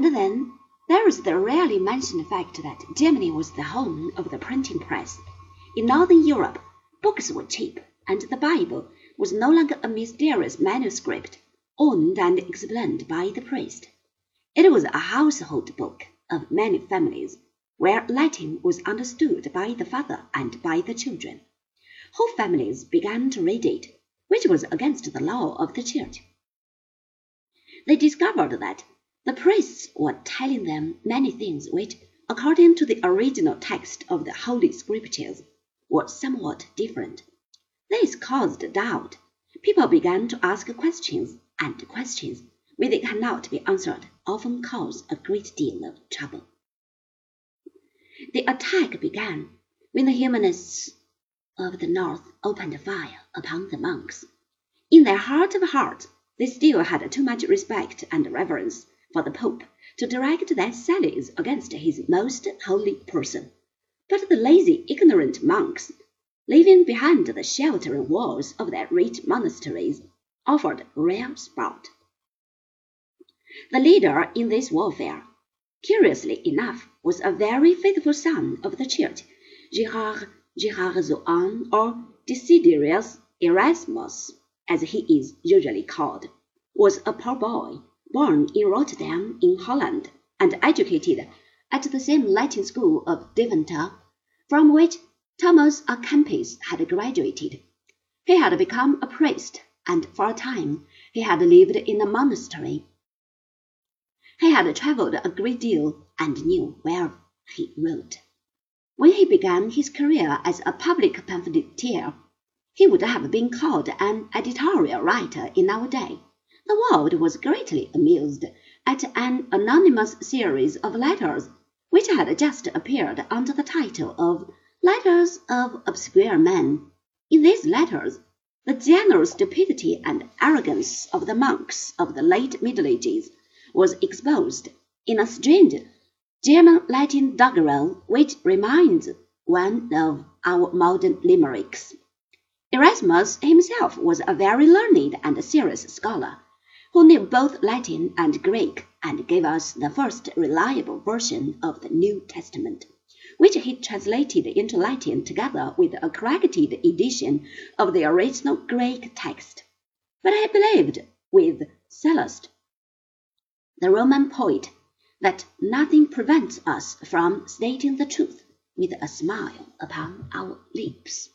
And then there is the rarely mentioned fact that Germany was the home of the printing press. In Northern Europe, books were cheap, and the Bible was no longer a mysterious manuscript owned and explained by the priest. It was a household book of many families, where Latin was understood by the father and by the children. Whole families began to read it, which was against the law of the church. They discovered that the priests were telling them many things which, according to the original text of the Holy Scriptures, were somewhat different. This caused doubt. People began to ask questions, and questions, when they cannot be answered, often cause a great deal of trouble. The attack began when the humanists of the North opened fire upon the monks. In their heart of hearts, they still had too much respect and reverence for the Pope to direct their sallies against his most holy person. But the lazy, ignorant monks, living behind the sheltering walls of their rich monasteries, offered rare sport. The leader in this warfare, curiously enough, was a very faithful son of the church, Gerard Gerardzoon, or Desiderius Erasmus, as he is usually called, was a poor boy, born in Rotterdam in Holland, and educated at the same Latin school of Deventer, from which Thomas à Kempis had graduated. He had become a priest, and for a time he had lived in a monastery. He had travelled a great deal and knew where he wrote. When he began his career as a public pamphleteer, he would have been called an editorial writer in our day. The world was greatly amused at an anonymous series of letters which had just appeared under the title of Letters of Obscure Men. In these letters, the general stupidity and arrogance of the monks of the late Middle Ages was exposed in a strange German Latin doggerel which reminds one of our modern limericks. Erasmus himself was a very learned and serious scholar, who knew both Latin and Greek, and gave us the first reliable version of the New Testament, which he translated into Latin together with a corrected edition of the original Greek text. But I believed, with Sallust, the Roman poet, that nothing prevents us from stating the truth with a smile upon our lips.